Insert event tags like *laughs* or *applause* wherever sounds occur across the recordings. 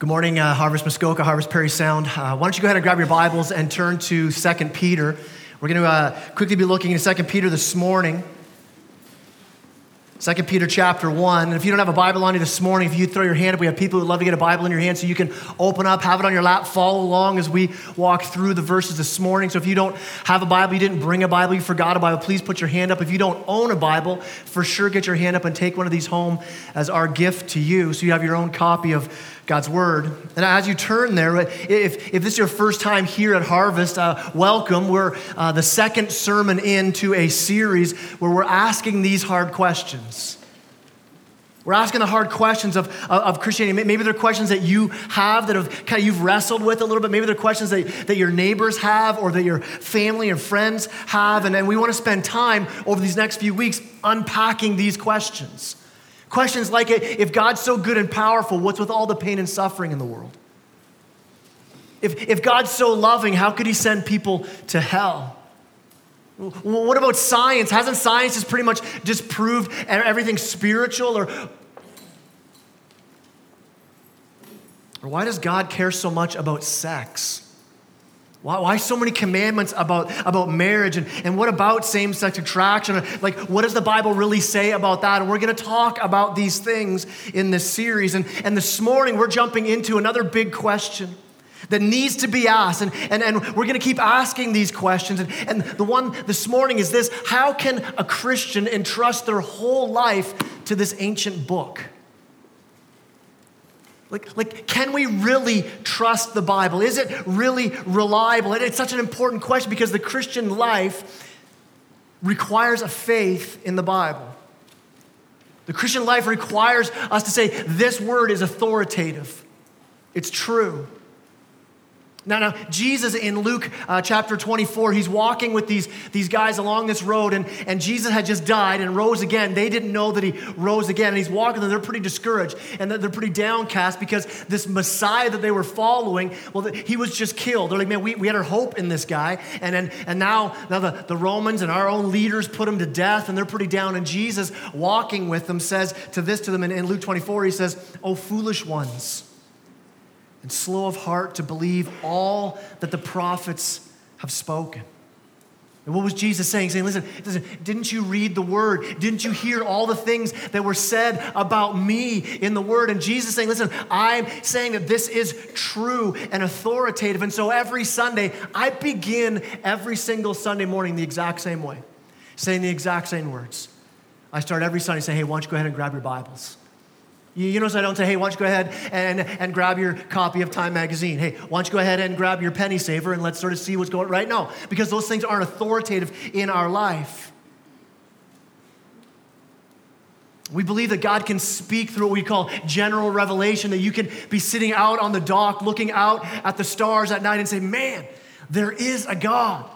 Good morning, uh, Harvest Muskoka, Harvest Parry Sound. Uh, why don't you go ahead and grab your Bibles and turn to 2 Peter. We're going to uh, quickly be looking at 2 Peter this morning. 2 Peter chapter 1. And if you don't have a Bible on you this morning, if you throw your hand up, we have people who would love to get a Bible in your hand so you can open up, have it on your lap, follow along as we walk through the verses this morning. So if you don't have a Bible, you didn't bring a Bible, you forgot a Bible, please put your hand up. If you don't own a Bible, for sure get your hand up and take one of these home as our gift to you so you have your own copy of God's Word. And as you turn there, if, if this is your first time here at Harvest, uh, welcome. We're uh, the second sermon into a series where we're asking these hard questions. We're asking the hard questions of, of, Christianity. Maybe they're questions that you have that have kind of you've wrestled with a little bit. Maybe they're questions that, that your neighbors have or that your family and friends have. And, and we want to spend time over these next few weeks unpacking these questions. Questions like if God's so good and powerful, what's with all the pain and suffering in the world? If, if God's so loving, how could he send people to hell? What about science? Hasn't science just pretty much disproved everything spiritual? Or, or why does God care so much about sex? Why, why so many commandments about, about marriage? And, and what about same sex attraction? Like, what does the Bible really say about that? And we're going to talk about these things in this series. And, and this morning, we're jumping into another big question that needs to be asked. And, and, and we're going to keep asking these questions. And, and the one this morning is this How can a Christian entrust their whole life to this ancient book? Like, like, can we really trust the Bible? Is it really reliable? And it's such an important question because the Christian life requires a faith in the Bible. The Christian life requires us to say, this word is authoritative, it's true. Now, now, Jesus in Luke uh, chapter 24, he's walking with these, these guys along this road, and, and Jesus had just died and rose again. They didn't know that he rose again, and he's walking, and they're pretty discouraged, and they're pretty downcast because this Messiah that they were following, well, he was just killed. They're like, man, we, we had our hope in this guy, and, and, and now, now the, the Romans and our own leaders put him to death, and they're pretty down, and Jesus, walking with them, says to this to them in, in Luke 24, he says, Oh, foolish ones and slow of heart to believe all that the prophets have spoken. And what was Jesus saying? Saying, listen, listen, didn't you read the word? Didn't you hear all the things that were said about me in the word? And Jesus saying, listen, I'm saying that this is true and authoritative. And so every Sunday, I begin every single Sunday morning the exact same way, saying the exact same words. I start every Sunday saying, hey, why don't you go ahead and grab your Bibles? You, notice I don't say, hey, why don't you go ahead and, and grab your copy of Time Magazine? Hey, why don't you go ahead and grab your penny saver and let's sort of see what's going right now? Because those things aren't authoritative in our life. We believe that God can speak through what we call general revelation, that you can be sitting out on the dock looking out at the stars at night and say, man, there is a God.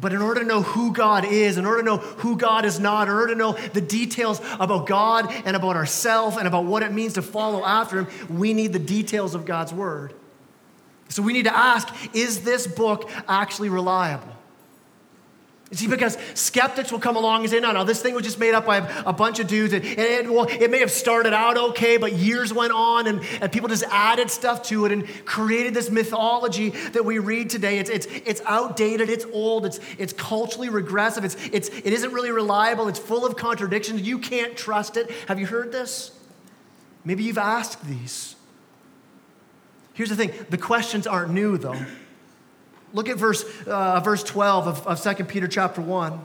But in order to know who God is, in order to know who God is not, in order to know the details about God and about ourselves and about what it means to follow after Him, we need the details of God's Word. So we need to ask is this book actually reliable? See, because skeptics will come along and say, no, no, this thing was just made up by a bunch of dudes. And, it, well, it may have started out okay, but years went on and, and people just added stuff to it and created this mythology that we read today. It's, it's, it's outdated, it's old, it's, it's culturally regressive, it's, it's, it isn't really reliable, it's full of contradictions. You can't trust it. Have you heard this? Maybe you've asked these. Here's the thing the questions aren't new, though. Look at verse, uh, verse 12 of, of 2 Peter chapter 1.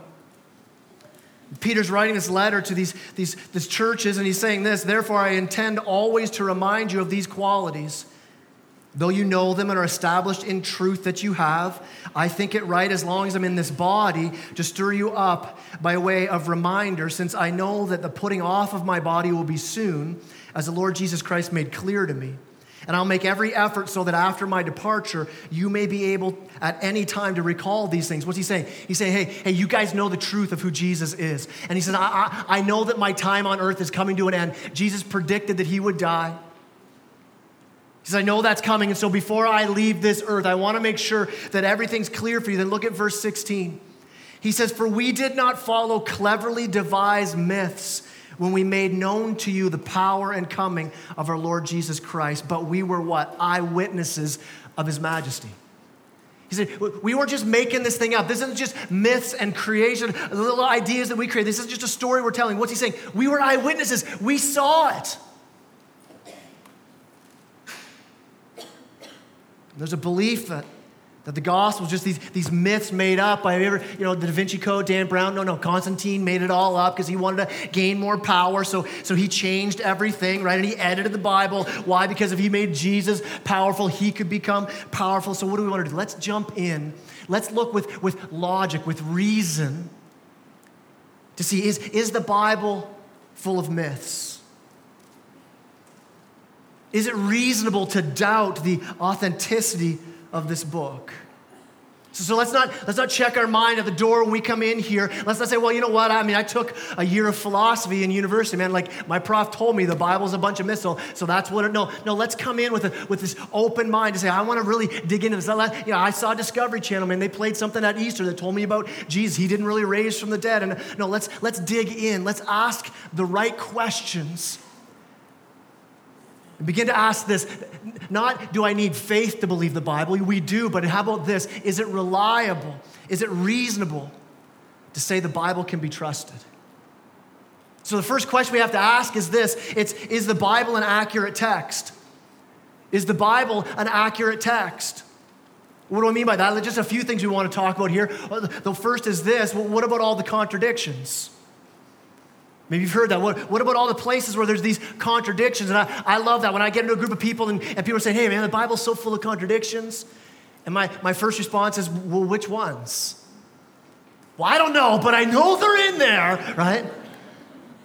Peter's writing this letter to these, these, these churches, and he's saying this Therefore, I intend always to remind you of these qualities. Though you know them and are established in truth that you have, I think it right, as long as I'm in this body, to stir you up by way of reminder, since I know that the putting off of my body will be soon, as the Lord Jesus Christ made clear to me. And I'll make every effort so that after my departure, you may be able at any time to recall these things. What's he saying? He's saying, hey, hey, you guys know the truth of who Jesus is. And he says, I, I, I know that my time on earth is coming to an end. Jesus predicted that he would die. He says, I know that's coming. And so before I leave this earth, I want to make sure that everything's clear for you. Then look at verse 16. He says, For we did not follow cleverly devised myths when we made known to you the power and coming of our Lord Jesus Christ, but we were what? Eyewitnesses of his majesty. He said, We weren't just making this thing up. This isn't just myths and creation, little ideas that we create. This isn't just a story we're telling. What's he saying? We were eyewitnesses. We saw it. There's a belief that that the gospel is just these, these myths made up by ever, you know, the Da Vinci Code, Dan Brown. No, no, Constantine made it all up because he wanted to gain more power. So, so he changed everything, right? And he edited the Bible. Why? Because if he made Jesus powerful, he could become powerful. So what do we want to do? Let's jump in. Let's look with, with logic, with reason to see is, is the Bible full of myths? Is it reasonable to doubt the authenticity of this book. So, so, let's not let's not check our mind at the door when we come in here. Let's not say, well, you know what? I mean, I took a year of philosophy in university, man. Like my prof told me, the Bible's a bunch of myths, so, that's what it. No, no. Let's come in with a, with this open mind to say, I want to really dig into this. You know, I saw Discovery Channel, man. They played something at Easter that told me about Jesus. He didn't really raise from the dead. And no, let's let's dig in. Let's ask the right questions Begin to ask this not do I need faith to believe the Bible? We do, but how about this? Is it reliable? Is it reasonable to say the Bible can be trusted? So the first question we have to ask is this it's, Is the Bible an accurate text? Is the Bible an accurate text? What do I mean by that? Just a few things we want to talk about here. Uh, the first is this well, what about all the contradictions? Maybe you've heard that. What, what about all the places where there's these contradictions? And I, I love that when I get into a group of people and, and people are saying, hey, man, the Bible's so full of contradictions. And my, my first response is, well, which ones? Well, I don't know, but I know they're in there, right?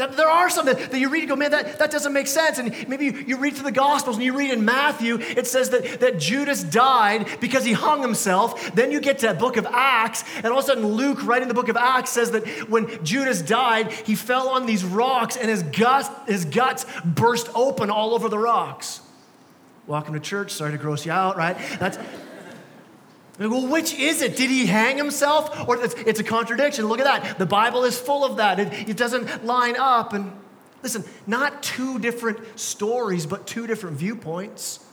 That there are some that, that you read and go, man, that, that doesn't make sense. And maybe you, you read through the Gospels and you read in Matthew, it says that, that Judas died because he hung himself. Then you get to the book of Acts, and all of a sudden Luke, writing the book of Acts, says that when Judas died, he fell on these rocks and his guts, his guts burst open all over the rocks. Welcome to church. Sorry to gross you out, right? That's well, which is it? Did he hang himself? Or it's, it's, a contradiction. Look at that. The Bible is full of that. It, it doesn't line up. And listen, not two different stories, but two different viewpoints.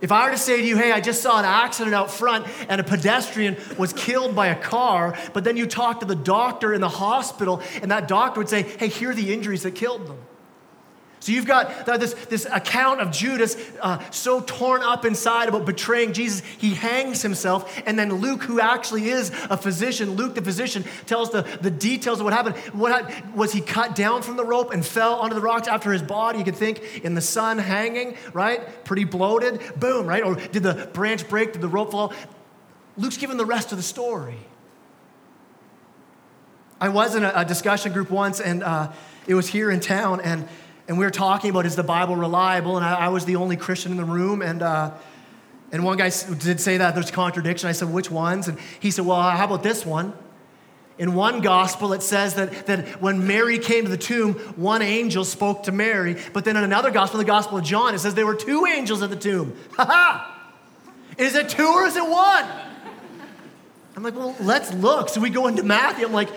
If I were to say to you, hey, I just saw an accident out front and a pedestrian was killed by a car, but then you talk to the doctor in the hospital and that doctor would say, hey, here are the injuries that killed them. So you've got this, this account of Judas uh, so torn up inside about betraying Jesus, he hangs himself. And then Luke, who actually is a physician, Luke the physician, tells the, the details of what happened. What was he cut down from the rope and fell onto the rocks after his body? You could think in the sun hanging, right? Pretty bloated. Boom, right? Or did the branch break? Did the rope fall? Luke's given the rest of the story. I was in a, a discussion group once, and uh, it was here in town, and and we were talking about is the Bible reliable? And I, I was the only Christian in the room, and uh, and one guy did say that there's contradiction. I said, which ones? And he said, well, how about this one? In one gospel, it says that, that when Mary came to the tomb, one angel spoke to Mary. But then in another gospel, the Gospel of John, it says there were two angels at the tomb. Ha ha! Is it two or is it one? I'm like, well, let's look. So we go into Matthew. I'm like,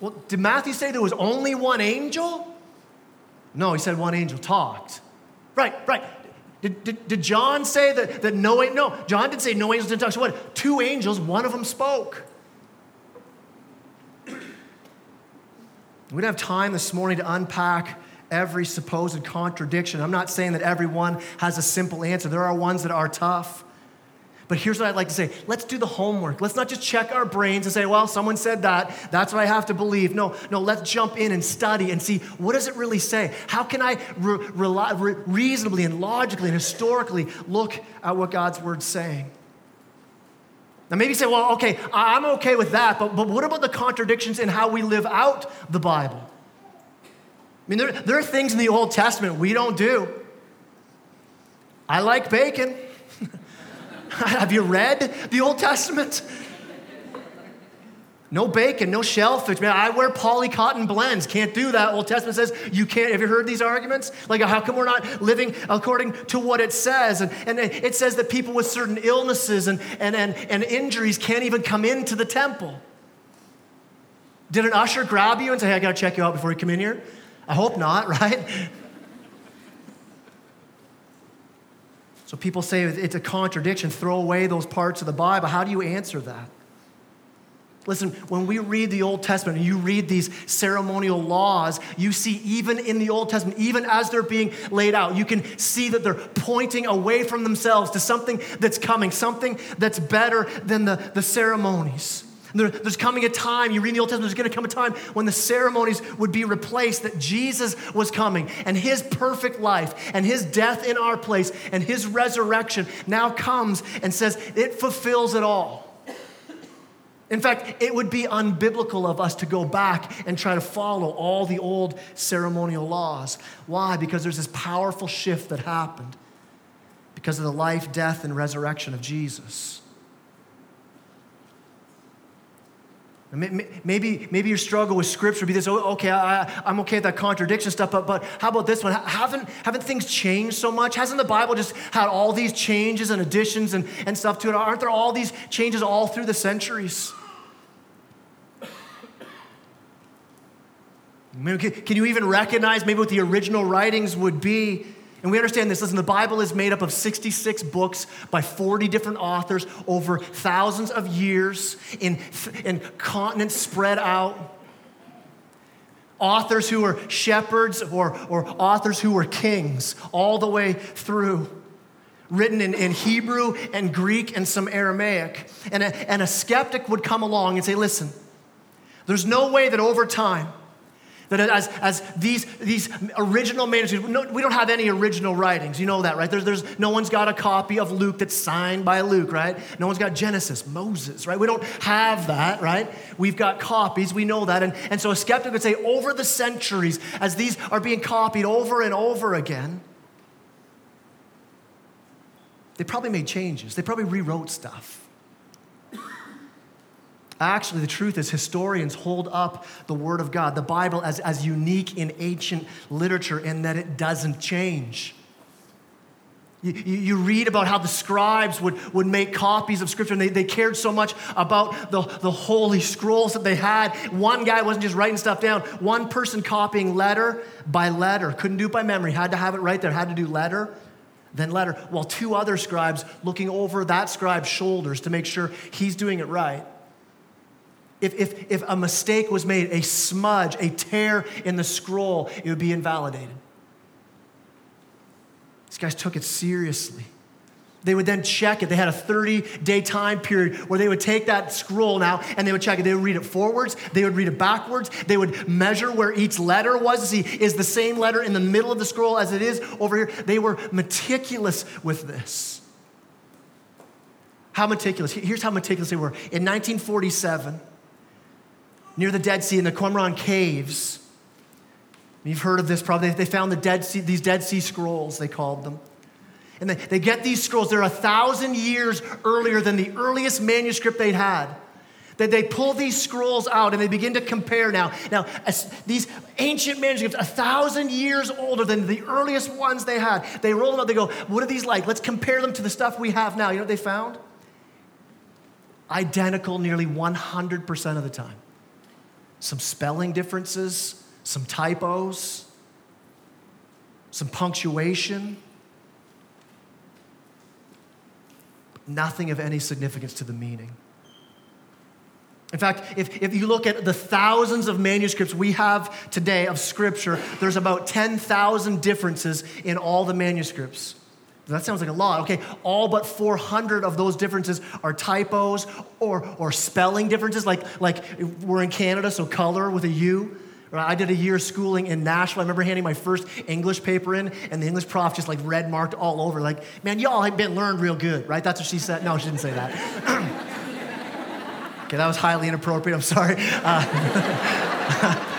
well, did Matthew say there was only one angel? No, he said one angel talked. Right, right. Did, did, did John say that, that no, no, John didn't say no angels didn't talk. So what? Two angels, one of them spoke. We don't have time this morning to unpack every supposed contradiction. I'm not saying that everyone has a simple answer. There are ones that are tough. But here's what I'd like to say let's do the homework. Let's not just check our brains and say, well, someone said that. That's what I have to believe. No, no, let's jump in and study and see what does it really say? How can I re- re- reasonably and logically and historically look at what God's word's saying? Now, maybe say, well, okay, I'm okay with that, but, but what about the contradictions in how we live out the Bible? I mean, there, there are things in the Old Testament we don't do. I like bacon. *laughs* *laughs* Have you read the Old Testament? No bacon, no shellfish. Man, I wear poly cotton blends. Can't do that. Old Testament says you can't. Have you heard these arguments? Like, how come we're not living according to what it says? And, and it says that people with certain illnesses and, and, and, and injuries can't even come into the temple. Did an usher grab you and say, hey, I got to check you out before you come in here? I hope not, *laughs* right? So people say it's a contradiction. Throw away those parts of the Bible. How do you answer that? Listen, when we read the Old Testament and you read these ceremonial laws, you see even in the Old Testament, even as they're being laid out, you can see that they're pointing away from themselves to something that's coming, something that's better than the, the ceremonies. There, there's coming a time, you read the Old Testament, there's going to come a time when the ceremonies would be replaced, that Jesus was coming, and his perfect life, and his death in our place, and his resurrection now comes and says, it fulfills it all. In fact, it would be unbiblical of us to go back and try to follow all the old ceremonial laws. Why? Because there's this powerful shift that happened because of the life, death, and resurrection of Jesus. Maybe, maybe your struggle with scripture be this, oh, okay, I, am okay with that contradiction stuff, but, but how about this one? Haven't, haven't things changed so much? Hasn't the Bible just had all these changes and additions and, and stuff to it? Aren't there all these changes all through the centuries? Can you even recognize maybe what the original writings would be? And we understand this. Listen, the Bible is made up of 66 books by 40 different authors over thousands of years in, in continents spread out. Authors who were shepherds or, or authors who were kings all the way through. Written in, in Hebrew and Greek and some Aramaic. And a, and a skeptic would come along and say, listen, there's no way that over time, that as, as these, these original manuscripts, no, we don't have any original writings. You know that, right? There's, there's, no one's got a copy of Luke that's signed by Luke, right? No one's got Genesis, Moses, right? We don't have that, right? We've got copies, we know that. And, and so a skeptic would say, over the centuries, as these are being copied over and over again, they probably made changes. They probably rewrote stuff. Actually, the truth is, historians hold up the Word of God, the Bible, as, as unique in ancient literature in that it doesn't change. You, you, read about how the scribes would, would make copies of Scripture, and they, they cared so much about the, the holy scrolls that they had. One guy wasn't just writing stuff down, one person copying letter by letter. Couldn't do it by memory, had to have it right there, had to do letter, then letter, while two other scribes looking over that scribe's shoulders to make sure he's doing it right. If, if, if a mistake was made, a smudge, a tear in the scroll, it would be invalidated. These guys took it seriously. They would then check it. They had a 30 day time period where they would take that scroll now and they would check it. They would read it forwards, they would read it backwards, they would measure where each letter was see is the same letter in the middle of the scroll as it is over here. They were meticulous with this. How meticulous? Here's how meticulous they were. In 1947, near the Dead Sea in the Qumran caves. You've heard of this probably. They found the Dead sea, these Dead Sea Scrolls, they called them. And they, they get these scrolls. They're a thousand years earlier than the earliest manuscript they'd had. That they pull these scrolls out and they begin to compare now. Now, these ancient manuscripts, a thousand years older than the earliest ones they had, they roll them up. They go, What are these like? Let's compare them to the stuff we have now. You know what they found? Identical nearly 100% of the time some spelling differences, some typos, some punctuation. Nothing of any significance to the meaning. In fact, if, if you look at the thousands of manuscripts we have today of Scripture, there's about 10,000 differences in all the manuscripts. That sounds like a lot. Okay, all but 400 of those differences are typos or, or spelling differences, like, like we're in Canada, so color with a U. I did a year of schooling in Nashville. I remember handing my first English paper in, and the English prof just like red marked all over, like, man, y'all have been learned real good, right? That's what she said. No, she didn't say that. *clears throat* okay, that was highly inappropriate. I'm sorry. Uh, *laughs*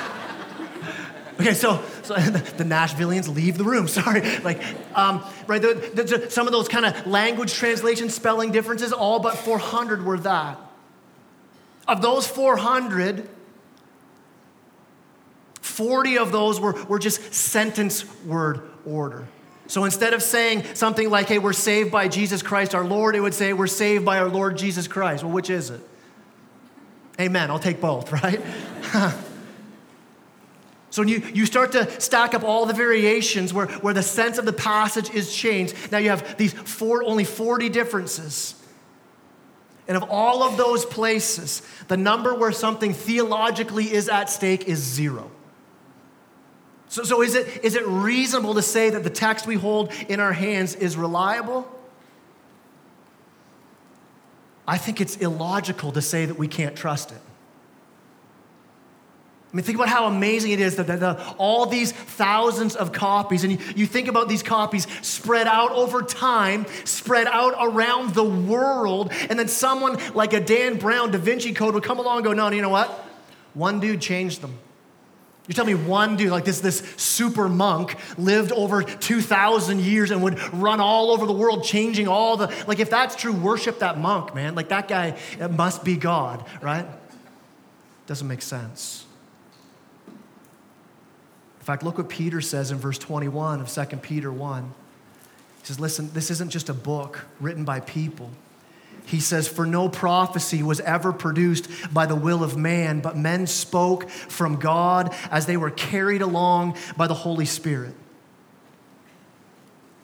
okay, so so *laughs* the Nashvillians leave the room. *laughs* Sorry, like, um, right? The, the, some of those kind of language translation spelling differences, all but 400 were that. Of those 400, 40 of those were, were just sentence word order. So instead of saying something like, hey, we're saved by Jesus Christ our Lord, it would say, we're saved by our Lord Jesus Christ. Well, which is it? Amen. I'll take both, *laughs* right? So when you, you start to stack up all the variations where, where the sense of the passage is changed, now you have these four, only 40 differences. And of all of those places, the number where something theologically is at stake is zero. So, so is, it, is it reasonable to say that the text we hold in our hands is reliable? I think it's illogical to say that we can't trust it. I mean, think about how amazing it is that the, the, all these thousands of copies, and you, you think about these copies spread out over time, spread out around the world, and then someone like a Dan Brown Da Vinci Code would come along and go, No, you know what? One dude changed them. You tell me one dude, like this, this super monk, lived over 2,000 years and would run all over the world, changing all the. Like, if that's true, worship that monk, man. Like, that guy must be God, right? Doesn't make sense. Fact, look what Peter says in verse 21 of 2 Peter 1. He says, Listen, this isn't just a book written by people. He says, For no prophecy was ever produced by the will of man, but men spoke from God as they were carried along by the Holy Spirit.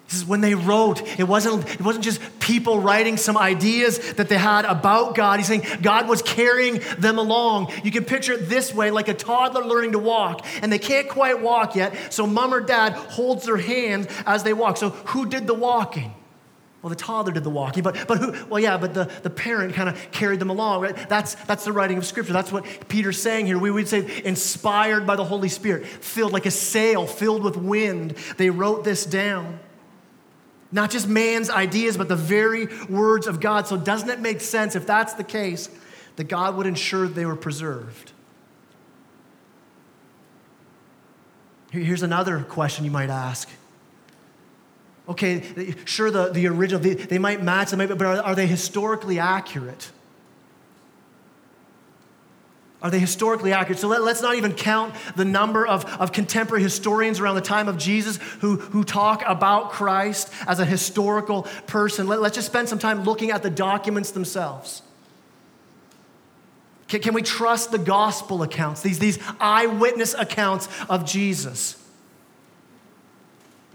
This is when they wrote, it wasn't, it wasn't just people writing some ideas that they had about God. He's saying God was carrying them along. You can picture it this way like a toddler learning to walk, and they can't quite walk yet, so mom or dad holds their hand as they walk. So, who did the walking? Well, the toddler did the walking, but, but who? Well, yeah, but the, the parent kind of carried them along, right? That's, that's the writing of Scripture. That's what Peter's saying here. We would say inspired by the Holy Spirit, filled like a sail filled with wind. They wrote this down. Not just man's ideas, but the very words of God. So, doesn't it make sense, if that's the case, that God would ensure they were preserved? Here's another question you might ask. Okay, sure, the, the original, they, they might match, but are, are they historically accurate? Are they historically accurate? So let, us not even count the number of, of contemporary historians around the time of Jesus who, who talk about Christ as a historical person. Let, let's just spend some time looking at the documents themselves. Can, can we trust the gospel accounts, these, these eyewitness accounts of Jesus?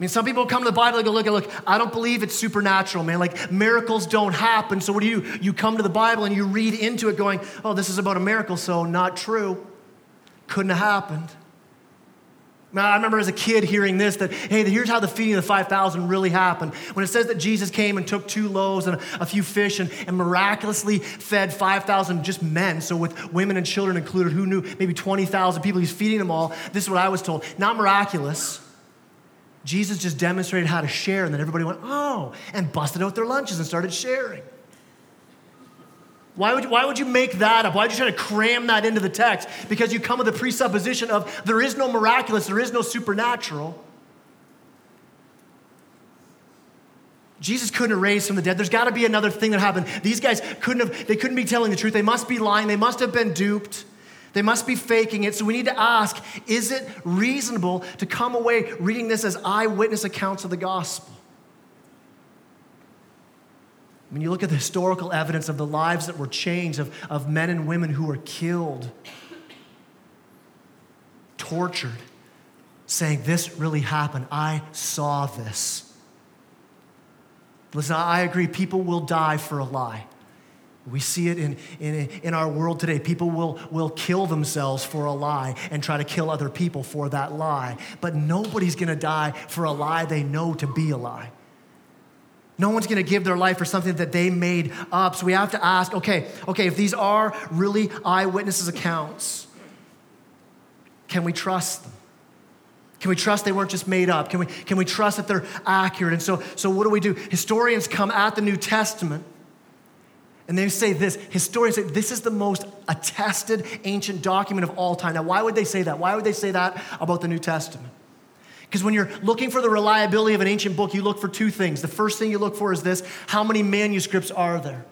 I mean, some people come to the Bible and go, look, look, I don't believe it's supernatural, man. Like miracles don't happen. So what do you you come to the Bible and you read into it going, oh, this is about a miracle, so not true. Couldn't have happened. Now, I remember as a kid hearing this that, hey, here's how the feeding of the 5,000 really happened. When it says that Jesus came and took two loaves and a few fish and, and miraculously fed 5,000 just men, so with women and children included, who knew maybe 20,000 people, he's feeding them all. This is what I was told. Not miraculous. Jesus just demonstrated how to share, and then everybody went, oh, and busted out their lunches and started sharing. Why would, why would you make that up? Why would you try to cram that into the text? Because you come with the presupposition of there is no miraculous, there is no supernatural. Jesus couldn't have raised from the dead. There's got to be another thing that happened. These guys couldn't have, they couldn't be telling the truth. They must be lying. They must have been duped. They must be faking it. So we need to ask is it reasonable to come away reading this as eyewitness accounts of the gospel? When you look at the historical evidence of the lives that were changed, of, of men and women who were killed, tortured, saying, This really happened. I saw this. Listen, I agree, people will die for a lie. We see it in, in, in our world today. People will, will kill themselves for a lie and try to kill other people for that lie. But nobody's gonna die for a lie they know to be a lie. No one's gonna give their life for something that they made up. So we have to ask okay, okay, if these are really eyewitnesses' accounts, can we trust them? Can we trust they weren't just made up? Can we, can we trust that they're accurate? And so, so what do we do? Historians come at the New Testament and they say this historians say this is the most attested ancient document of all time. Now, why would they say that? Why would they say that about the New Testament? Because when you're looking for the reliability of an ancient book, you look for two things. The first thing you look for is this how many manuscripts are there?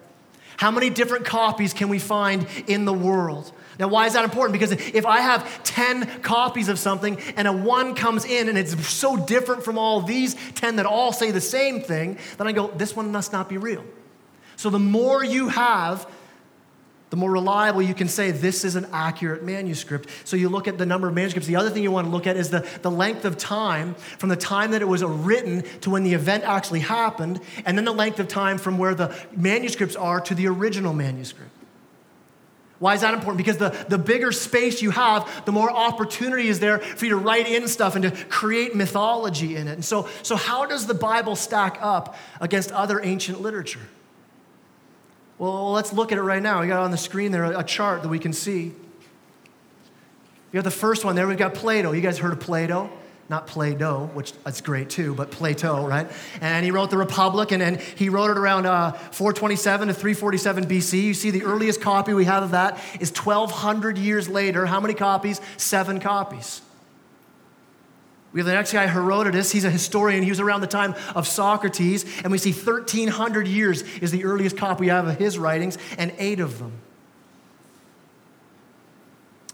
How many different copies can we find in the world? Now, why is that important? Because if I have 10 copies of something and a one comes in and it's so different from all these 10 that all say the same thing, then I go, this one must not be real. So the more you have, the more reliable you can say this is an accurate manuscript. So you look at the number of manuscripts. The other thing you want to look at is the, the length of time from the time that it was written to when the event actually happened, and then the length of time from where the manuscripts are to the original manuscript. Why is that important? Because the, the bigger space you have, the more opportunity is there for you to write in stuff and to create mythology in it. And so, so how does the Bible stack up against other ancient literature? Well, let's look at it right now. We got on the screen there a chart that we can see. You got the first one there. We've got Plato. You guys heard of Plato? Not Plato, which that's great too, but Plato, right? And he wrote the Republic, and, he wrote it around uh, 427 to 347 BC. You see, the earliest copy we have of that is 1,200 years later. How many copies? Seven copies. We have the next guy, Herodotus. He's a historian. He was around the time of Socrates. And we see 1,300 years is the earliest copy we have of his writings, and eight of them.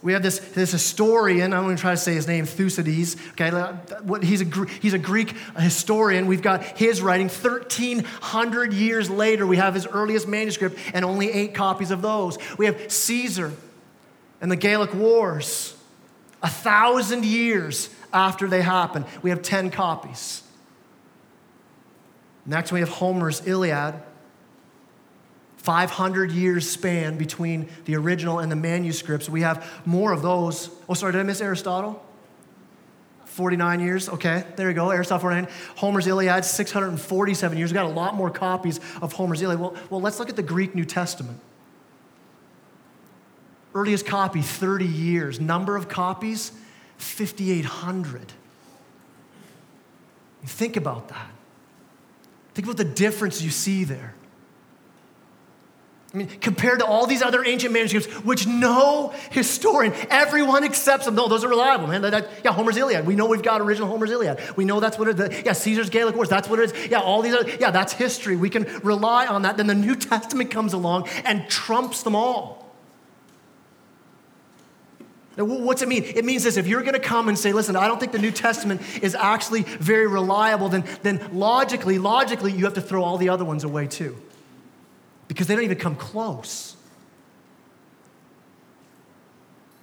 We have this, this historian, I'm going to try to say his name, Thucydides. Okay, he's a, he's a Greek historian. We've got his writing. 1,300 years later, we have his earliest manuscript, and only eight copies of those. We have Caesar and the Gallic Wars. A thousand years after they happen. We have 10 copies. Next, we have Homer's Iliad. 500 years span between the original and the manuscripts. We have more of those. Oh, sorry, did I miss Aristotle? 49 years. Okay, there you go. Aristotle 49. Homer's Iliad, 647 years. We've got a lot more copies of Homer's Iliad. Well, well, let's look at the Greek New Testament. Earliest copy, 30 years. Number of copies, 5,800. Think about that. Think about the difference you see there. I mean, compared to all these other ancient manuscripts, which no historian, everyone accepts them. No, those are reliable, man. That, that, yeah, Homer's Iliad. We know we've got original Homer's Iliad. We know that's what it is. Yeah, Caesar's Gallic Wars. That's what it is. Yeah, all these other, yeah, that's history. We can rely on that. Then the New Testament comes along and trumps them all. Now, what's it mean? It means this if you're going to come and say, listen, I don't think the New Testament is actually very reliable, then, then logically, logically, you have to throw all the other ones away too. Because they don't even come close.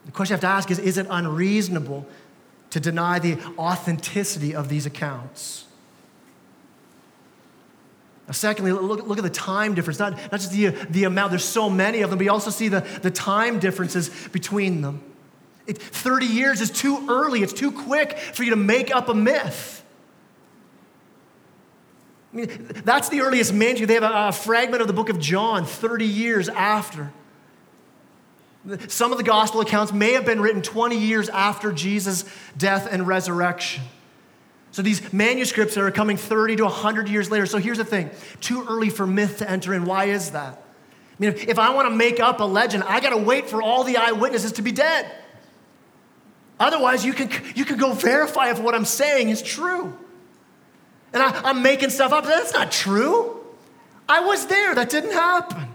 The question you have to ask is is it unreasonable to deny the authenticity of these accounts? Secondly, look, look at the time difference, not, not just the, the amount, there's so many of them, but you also see the, the time differences between them. It, 30 years is too early, it's too quick for you to make up a myth. I mean, that's the earliest manuscript. They have a, a fragment of the book of John 30 years after. Some of the gospel accounts may have been written 20 years after Jesus' death and resurrection. So these manuscripts are coming 30 to 100 years later. So here's the thing too early for myth to enter in. Why is that? I mean, if, if I want to make up a legend, I got to wait for all the eyewitnesses to be dead. Otherwise, you can, you can go verify if what I'm saying is true. And I, am making stuff up. That's not true. I was there. That didn't happen.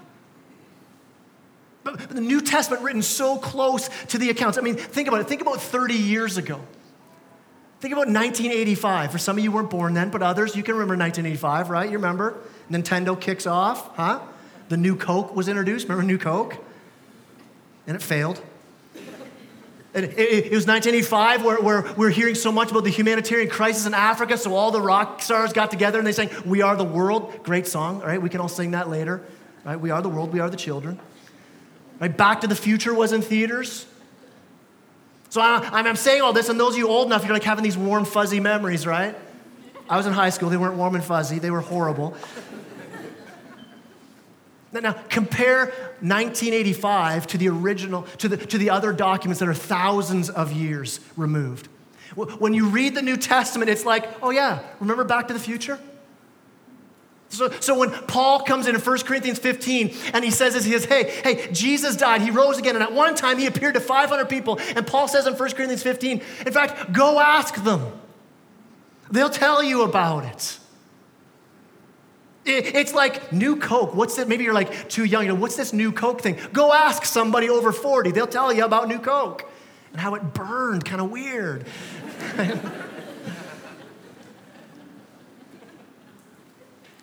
But the New Testament written so close to the accounts. I mean, think about it. Think about 30 years ago. Think about 1985. For some of you weren't born then, but others, you can remember 1985, right? You remember? Nintendo kicks off, huh? The new Coke was introduced. Remember new Coke? And it failed. It, was 1985 where, where we're hearing so much about the humanitarian crisis in Africa, so all the rock stars got together and they sang, We Are the World. Great song, all right? We can all sing that later. Right? We are the world, we are the children. Right? Back to the Future was in theaters. So I, I'm saying all this, and those of you old enough, you're like having these warm, fuzzy memories, right? I was in high school, they weren't warm and fuzzy, they were horrible. Now, compare 1985 to the original, to the, to the other documents that are thousands of years removed. When you read the New Testament, it's like, oh yeah, remember Back to the Future? So, so when Paul comes in in 1 Corinthians 15 and he says this, he says, hey, hey, Jesus died, he rose again, and at one time he appeared to 500 people. And Paul says in 1 Corinthians 15, in fact, go ask them. They'll tell you about it. It's like new Coke. What's it? Maybe you're like too young. You know, what's this new Coke thing? Go ask somebody over 40. They'll tell you about new Coke and how it burned kind of weird. *laughs*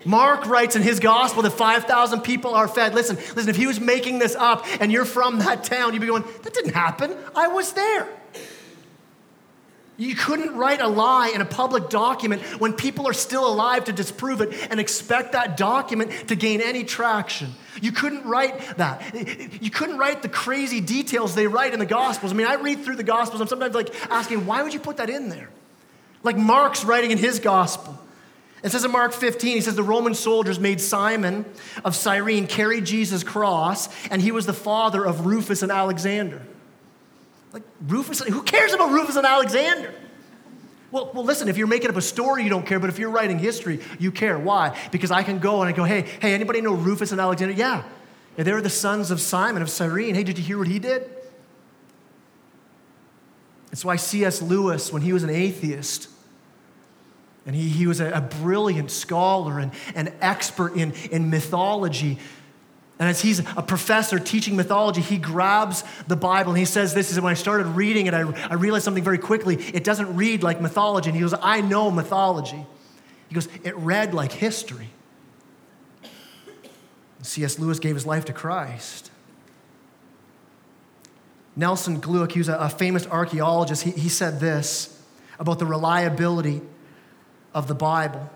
Mark writes in his gospel that 5,000 people are fed. Listen, listen, if he was making this up and you're from that town, you'd be going, that didn't happen. I was there. You couldn't write a lie in a public document when people are still alive to disprove it and expect that document to gain any traction. You couldn't write that. You couldn't write the crazy details they write in the Gospels. I mean, I read through the Gospels, I'm sometimes like asking, why would you put that in there? Like Mark's writing in his Gospel. It says in Mark 15, he says, The Roman soldiers made Simon of Cyrene carry Jesus' cross, and he was the father of Rufus and Alexander. Like, Rufus, who cares about Rufus and Alexander? Well, well, listen, if you're making up a story, you don't care, but if you're writing history, you care. Why? Because I can go and I go, hey, hey, anybody know Rufus and Alexander? Yeah. yeah they were the sons of Simon of Cyrene. Hey, did you hear what he did? It's why C.S. Lewis, when he was an atheist, and he, he was a, a brilliant scholar and an expert in, in mythology. And as he's a professor teaching mythology, he grabs the Bible and he says, This is when I started reading it, I, I realized something very quickly. It doesn't read like mythology. And he goes, I know mythology. He goes, It read like history. C.S. Lewis gave his life to Christ. Nelson Glueck, he was a, a famous archaeologist, he, he said this about the reliability of the Bible.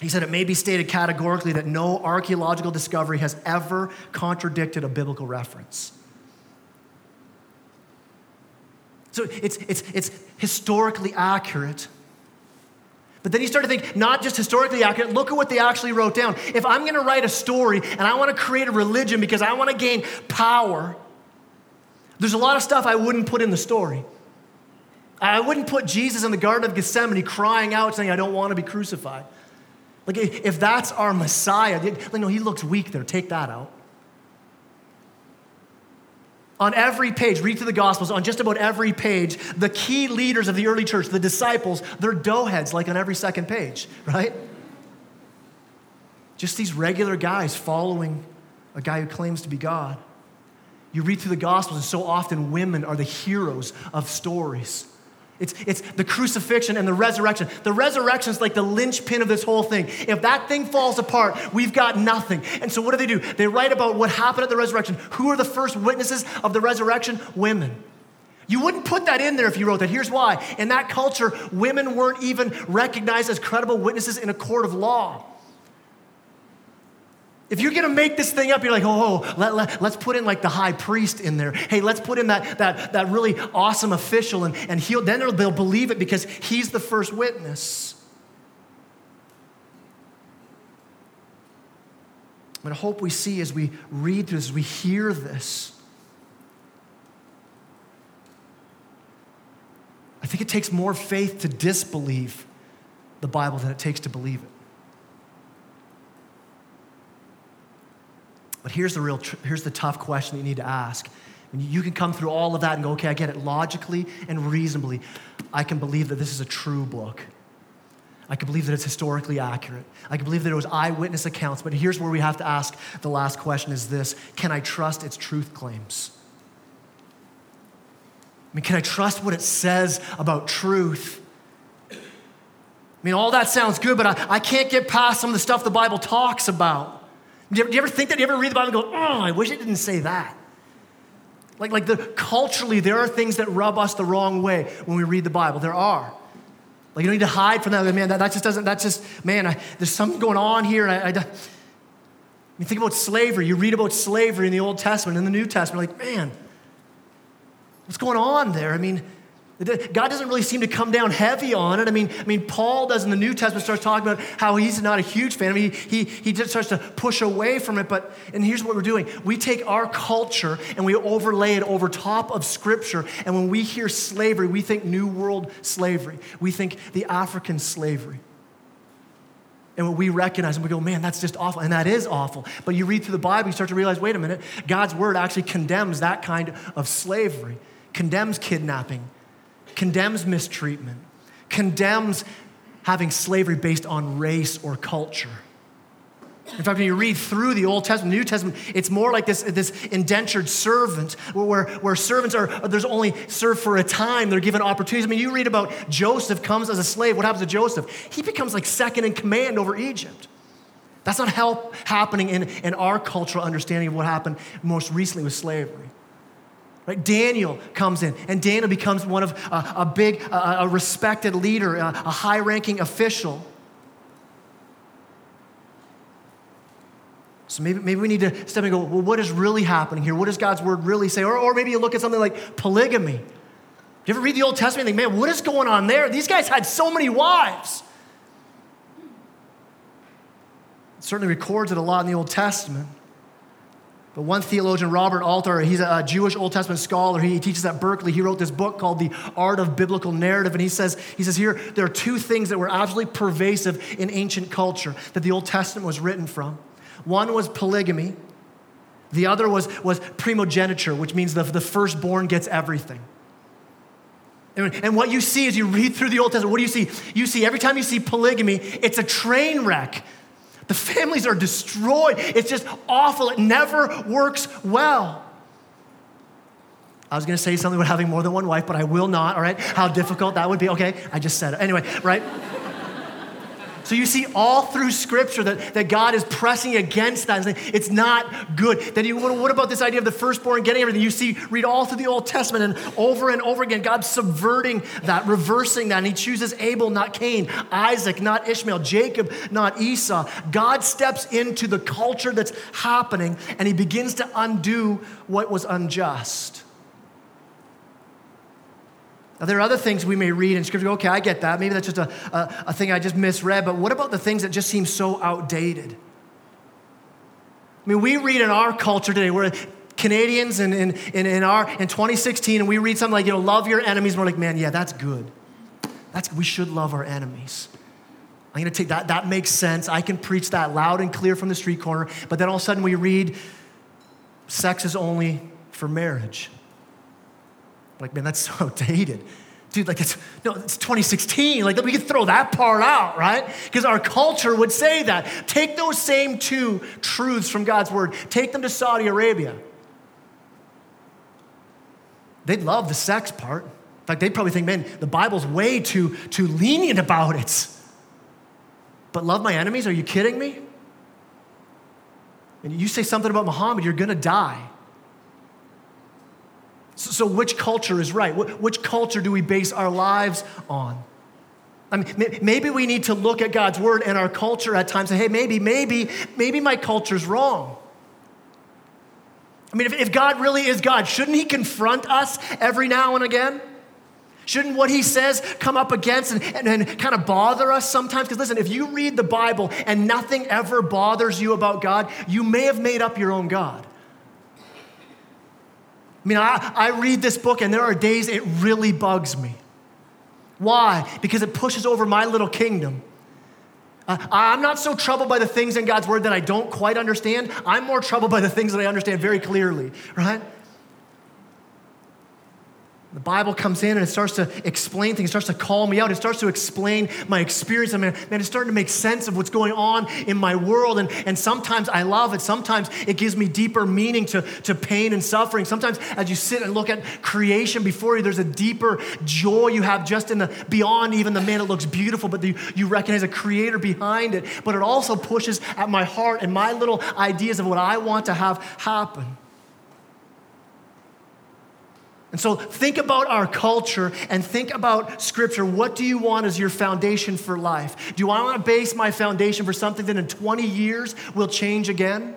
He said it may be stated categorically that no archaeological discovery has ever contradicted a biblical reference. So it's, it's, it's historically accurate. But then you start to think, not just historically accurate, look at what they actually wrote down. If I'm going to write a story and I want to create a religion because I want to gain power, there's a lot of stuff I wouldn't put in the story. I wouldn't put Jesus in the Garden of Gethsemane crying out saying, I don't want to be crucified. Like, if that's our Messiah, like, no, he looks weak there. Take that out. On every page, read through the Gospels, on just about every page, the key leaders of the early church, the disciples, they're doughheads, like on every second page, *laughs* right? Just these regular guys following a guy who claims to be God. You read through the Gospels, and so often women are the heroes of stories. It's, it's the crucifixion and the resurrection. The resurrection is like the linchpin of this whole thing. If that thing falls apart, we've got nothing. And so, what do they do? They write about what happened at the resurrection. Who are the first witnesses of the resurrection? Women. You wouldn't put that in there if you wrote that. Here's why. In that culture, women weren't even recognized as credible witnesses in a court of law. If you're gonna make this thing up, you're like, oh, oh let, let, us put in like the high priest in there. Hey, let's put in that, that, that really awesome official, and, and he'll, then they'll believe it because he's the first witness. I hope we see as we read through this, as we hear this. I think it takes more faith to disbelieve the Bible than it takes to believe it. But here's the real, here's the tough question that you need to ask. And you can come through all of that and go, okay, I get it logically and reasonably. I can believe that this is a true book. I can believe that it's historically accurate. I can believe that it was eyewitness accounts. But here's where we have to ask the last question is this Can I trust its truth claims? I mean, can I trust what it says about truth? I mean, all that sounds good, but I, I can't get past some of the stuff the Bible talks about. Do you, ever, think that? Do you ever read the Bible and go, oh, I wish it didn't say that? Like, like the, culturally, there are things that rub us the wrong way when we read the Bible. There are. Like, you don't need to hide from that. Like, man, that, that just doesn't, that's just, man, I, there's something going on here. And I, I, I mean, think about slavery. You read about slavery in the Old Testament, in the New Testament, like, man, what's going on there? I mean, God doesn't really seem to come down heavy on it. I mean, I mean, Paul does in the New Testament starts talking about how he's not a huge fan. I mean, he, he, just starts to push away from it. But, and here's what we're doing. We take our culture and we overlay it over top of scripture. And when we hear slavery, we think New World slavery. We think the African slavery. And we recognize and we go, man, that's just awful. And that is awful. But you read through the Bible, you start to realize, wait a minute, God's word actually condemns that kind of slavery, condemns kidnapping, condemns mistreatment, condemns having slavery based on race or culture. In fact, when you read through the Old Testament, New Testament, it's more like this, this indentured servant where, where servants are, there's only served for a time. They're given opportunities. I mean, you read about Joseph comes as a slave. What happens to Joseph? He becomes like second in command over Egypt. That's not help happening in, in our cultural understanding of what happened most recently with slavery. Right? Daniel comes in, and Daniel becomes one of uh, a big, uh, a respected leader, a, a high ranking official. So maybe, maybe we need to step and go, well, what is really happening here? What does God's word really say? Or, or maybe you look at something like polygamy. You ever read the Old Testament and think, man, what is going on there? These guys had so many wives. It certainly records it a lot in the Old Testament. But one theologian, Robert Alter, he's a Jewish Old Testament scholar. He teaches at Berkeley. He wrote this book called The Art of Biblical Narrative. And he says, he says here, there are two things that were absolutely pervasive in ancient culture that the Old Testament was written from. One was polygamy, the other was, was primogeniture, which means the, the firstborn gets everything. And, and what you see as you read through the Old Testament, what do you see? You see every time you see polygamy, it's a train wreck. The families are destroyed. It's just awful. It never works well. I was going to say something about having more than one wife, but I will not, all right? How difficult that would be. Okay, I just said it. Anyway, right? So you see all through Scripture that, that God is pressing against that saying it's not good. Then you, what about this idea of the firstborn getting everything? You see, read all through the Old Testament and over and over again, God subverting that, reversing that. And he chooses Abel, not Cain, Isaac, not Ishmael, Jacob, not Esau. God steps into the culture that's happening and he begins to undo what was unjust. Now, there are other things we may read in Scripture. Okay, I get that. Maybe that's just a, a, a, thing I just misread. But what about the things that just seem so outdated? I mean, we read in our culture today, we're Canadians in, in, in, in, our, in 2016, and we read something like, you know, love your enemies. And we're like, man, yeah, that's good. That's, we should love our enemies. I'm going to take that. That makes sense. I can preach that loud and clear from the street corner. But then all of a sudden we read, sex is only for marriage. Like, man, that's so *laughs* outdated. Dude, like it's no, it's 2016. Like we could throw that part out, right? Because our culture would say that. Take those same two truths from God's word, take them to Saudi Arabia. They'd love the sex part. In fact, they'd probably think, man, the Bible's way too, too lenient about it. But love my enemies? Are you kidding me? And you say something about Muhammad, you're gonna die. So, which culture is right? Which culture do we base our lives on? I mean, maybe we need to look at God's word and our culture at times and say, hey, maybe, maybe, maybe my culture's wrong. I mean, if, if God really is God, shouldn't He confront us every now and again? Shouldn't what He says come up against and, and, and kind of bother us sometimes? Because listen, if you read the Bible and nothing ever bothers you about God, you may have made up your own God. I mean, I, I read this book and there are days it really bugs me. Why? Because it pushes over my little kingdom. I'm not so troubled by the things in God's word that I don't quite understand. I'm more troubled by the things that I understand very clearly, right? The Bible comes in and it starts to explain things, it starts to call me out, it starts to explain my experience. I mean, man, it's starting to make sense of what's going on in my world. And, and sometimes I love it. Sometimes it gives me deeper meaning to, to pain and suffering. Sometimes as you sit and look at creation before you, there's a deeper joy you have just in the beyond even the man it looks beautiful, but the, you recognize a creator behind it. But it also pushes at my heart and my little ideas of what I want to have happen. And so think about our culture and think about scripture. What do you want as your foundation for life? Do I want to base my foundation for something that in 20 years will change again?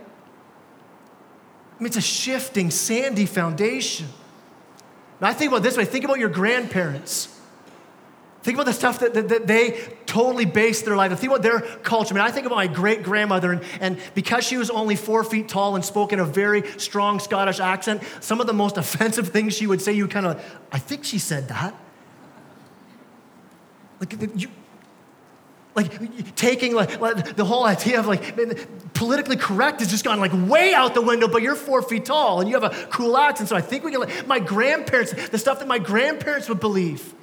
I mean, it's a shifting, sandy foundation. Now, I think about this way think about your grandparents. Think about the stuff that, that, that, they totally based their life. Think about their culture. I mean, I think about my great grandmother, and, and because she was only four feet tall and spoke in a very strong Scottish accent, some of the most *laughs* offensive things she would say, you kind of, I think she said that. Like, you, like taking like, like, the whole idea of like politically correct has just gone like way out the window but you're four feet tall and you have a cool accent so i think we can like my grandparents the stuff that my grandparents would believe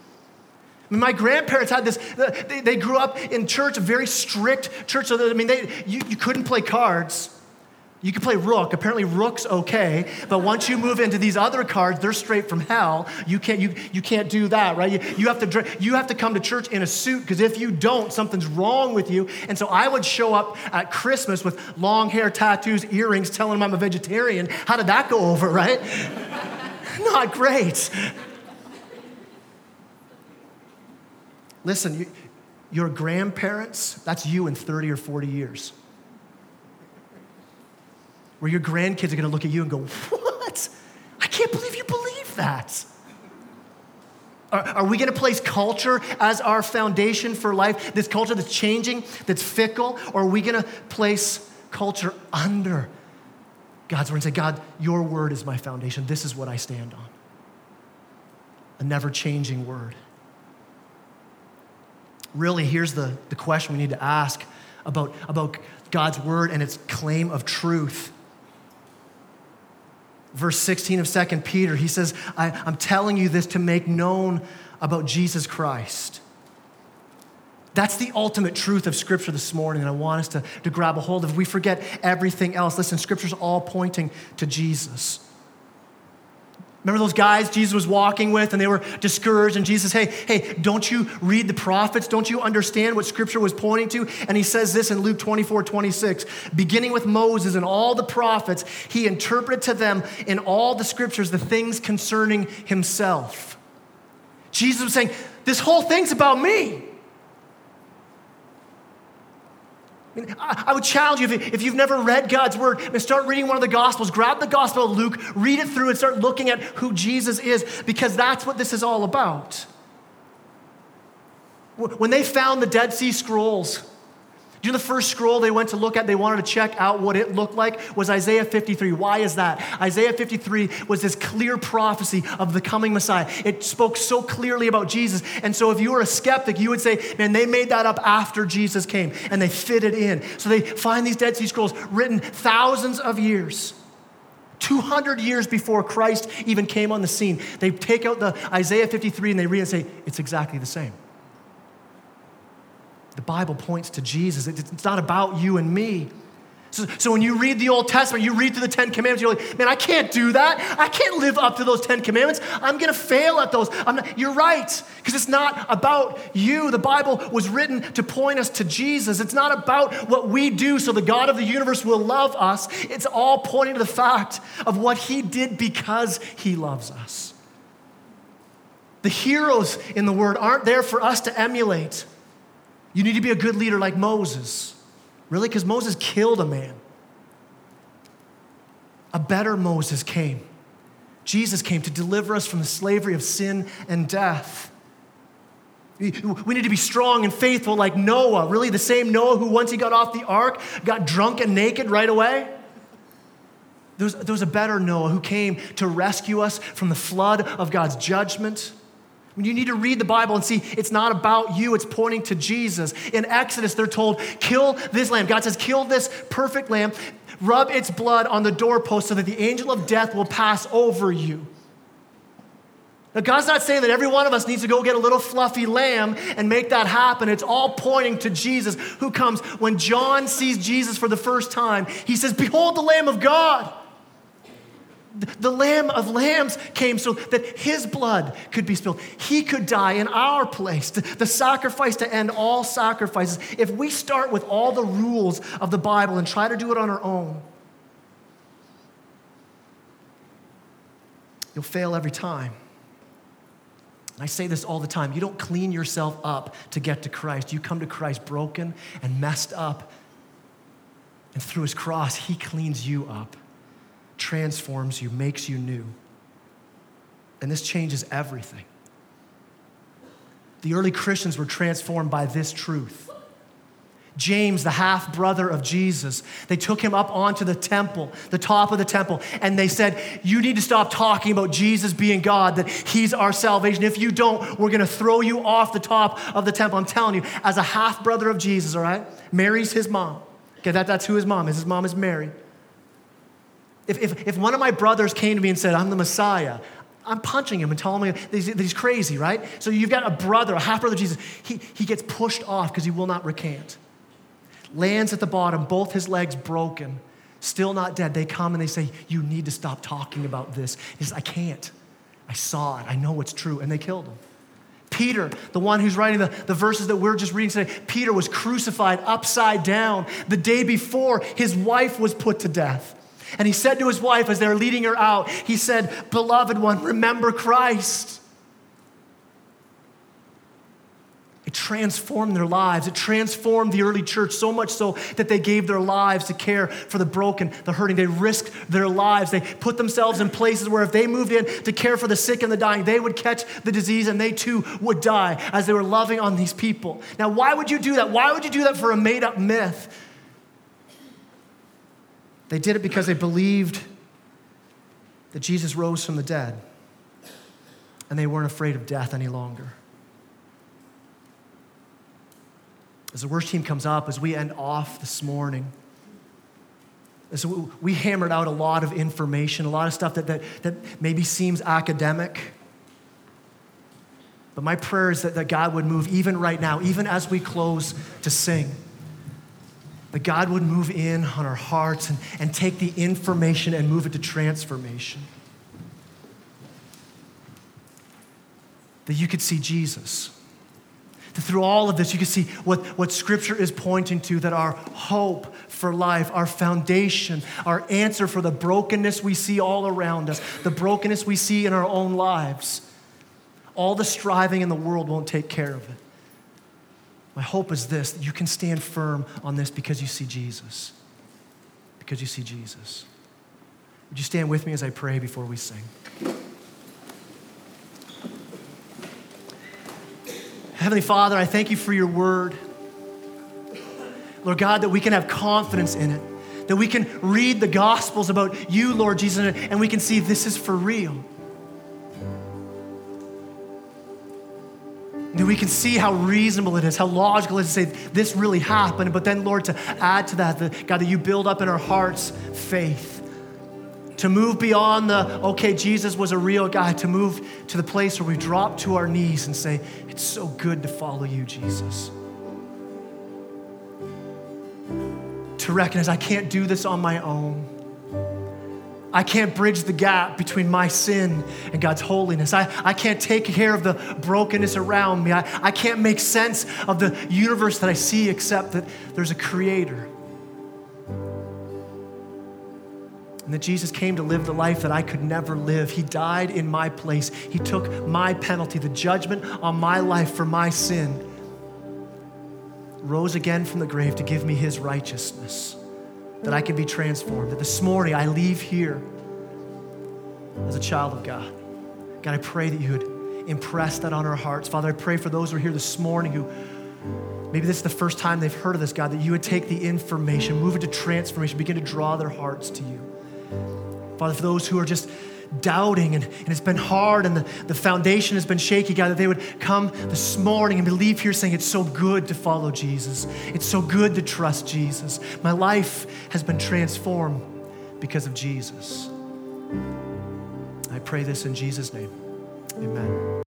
mean, my grandparents had this, uh, they, they grew up in church, a very strict church. I mean, they, you, you couldn't play cards. You could play rook. Apparently, rook's okay, but once you move into these other cards, they're straight from hell. You can't, you, you can't do that, right? You, you, have to, you have to come to church in a suit because if you don't, something's wrong with you. And so I would show up at Christmas with long hair, tattoos, earrings, telling them I'm a vegetarian. How did that go over, right? *laughs* Not great. Listen, you, your grandparents, that's you in 30 or 40 years where your grandkids are to look at you and go, What? I can't believe you believe that. Are, are we to place culture as our foundation for life, this culture that's changing, that's fickle, or are we to place culture under God's word and say, God, your word is my foundation. This is what I stand on. A never changing word. Really, here's the, the question we need to ask about, about God's word and its claim of truth verse 16 of 2 Peter, he says, I, am telling you this to make known about Jesus Christ. That's the ultimate truth of Scripture this morning, and I want us to, to grab a hold of. We forget everything else. Listen, Scripture's all pointing to Jesus. Remember those guys Jesus was walking with and they were discouraged and Jesus, hey, hey, don't you read the prophets? Don't you understand what scripture was pointing to? And he says this in Luke 24, 26. Beginning with Moses and all the prophets, he interpreted to them in all the scriptures the things concerning himself. Jesus was saying, this whole thing's about me. I would challenge you if, you've never read God's word and start reading one of the gospels, grab the gospel of Luke, read it through, and start looking at who Jesus is because that's what this is all about. When they found the Dead Sea Scrolls, do you know the first scroll they went to look at, they wanted to check out what it looked like, was Isaiah 53. Why is that? Isaiah 53 was this clear prophecy of the coming Messiah. It spoke so clearly about Jesus. And so if you were a skeptic, you would say, man, they made that up after Jesus came and they fit it in. So they find these Dead Sea Scrolls written thousands of years. 200 years before Christ even came on the scene, they take out the Isaiah 53 and they read and say, it's exactly the same. The Bible points to Jesus. It's not about you and me. So, so, when you read the Old Testament, you read through the Ten Commandments, you're like, man, I can't do that. I can't live up to those Ten Commandments. I'm going to fail at those. Not, you're right, because it's not about you. The Bible was written to point us to Jesus. It's not about what we do so the God of the universe will love us. It's all pointing to the fact of what He did because He loves us. The heroes in the Word aren't there for us to emulate. You need to be a good leader like Moses. Really? Because Moses killed a man. A better Moses came. Jesus came to deliver us from the slavery of sin and death. We need to be strong and faithful like Noah. Really, the same Noah who, once he got off the ark, got drunk and naked right away. There was, there was a better Noah who came to rescue us from the flood of God's judgment. You need to read the Bible and see it's not about you, it's pointing to Jesus. In Exodus, they're told, kill this lamb. God says, kill this perfect lamb, rub its blood on the doorpost so that the angel of death will pass over you. Now, God's not saying that every one of us needs to go get a little fluffy lamb and make that happen. It's all pointing to Jesus who comes. When John sees Jesus for the first time, he says, Behold the Lamb of God the Lamb of Lambs came so that his blood could be spilled. He could die in our place, the sacrifice to end all sacrifices. If we start with all the rules of the Bible and try to do it on our own, you'll fail every time. I say this all the time. You don't clean yourself up to get to Christ. You come to Christ broken and messed up. And through his cross, he cleans you up transforms you, makes you new. And this changes everything. The early Christians were transformed by this truth. James, the half brother of Jesus, they took him up onto the temple, the top of the temple, and they said, You need to stop talking about Jesus being God, that he's our salvation. If you don't, we're gonna throw you off the top of the temple. I'm telling you, as a half brother of Jesus, all right? Mary's his mom. Okay, that, that's who his mom is. His mom is Mary. If, if, if one of my brothers came to me and said, I'm the Messiah, I'm punching him and telling him that he's, that he's crazy, right? So you've got a brother, a half brother Jesus. He, he gets pushed off because he will not recant. Lands at the bottom, both his legs broken, still not dead, they come and they say, You need to stop talking about this. He says, I can't. I saw it. I know it's true. And they killed him. Peter, the one who's writing the, the verses that we're just reading today, Peter was crucified upside down the day before his wife was put to death. And he said to his wife as they were leading her out, he said, Beloved one, remember Christ. It transformed their lives. It transformed the early church so much so that they gave their lives to care for the broken, the hurting. They risked their lives. They put themselves in places where if they moved in to care for the sick and the dying, they would catch the disease and they too would die as they were loving on these people. Now, why would you do that? Why would you do that for a made up myth? They did it because they believed that Jesus rose from the dead and they weren't afraid of death any longer. As the worship team comes up, as we end off this morning, as we hammered out a lot of information, a lot of stuff that, that, that maybe seems academic. But my prayer is that, that God would move even right now, even as we close to sing. That God would move in on our hearts and, and take the information and move it to transformation. That you could see Jesus That through all of this, you could see what, what Scripture is pointing to that our hope for life, our foundation, our answer for the brokenness we see all around us, the brokenness we see in our own lives, all the striving in the world won't take care of it. My hope is this that you can stand firm on this because you see Jesus. Because you see Jesus. Would you stand with me as I pray before we sing? Heavenly Father, I thank you for your word. Lord God, that we can have confidence in it, that we can read the Gospels about you, Lord Jesus, and we can see this is for real. That we can see how reasonable it is, how logical it is to say this really happened. But then, Lord, to add to that, the, God, that you build up in our hearts faith to move beyond the, okay, Jesus was a real guy, to move to the place where we drop to our knees and say, it's so good to follow you, Jesus. To recognize I can't do this on my own. I can't bridge the gap between my sin and God's holiness. I, I can't take care of the brokenness around me. I, I can't make sense of the universe that I see except that there's a creator and that Jesus came to live the life that I could never live. He died in my place. He took my penalty, the judgment on my life for my sin, rose again from the grave to give me his righteousness, that I can be transformed. That this morning I leave here as a child of God. God, I pray that you would impress that on our hearts. Father, I pray for those who are here this morning who maybe this is the first time they've heard of this, God, that you would take the information, move it to transformation, begin to draw their hearts to you. Father, for those who are just doubting and, and it's been hard and the, the foundation has been shaky, God, that they would come this morning and believe here saying, It's so good to follow Jesus. It's so good to trust Jesus. My life has been transformed because of Jesus. I pray this in Jesus' name. Amen.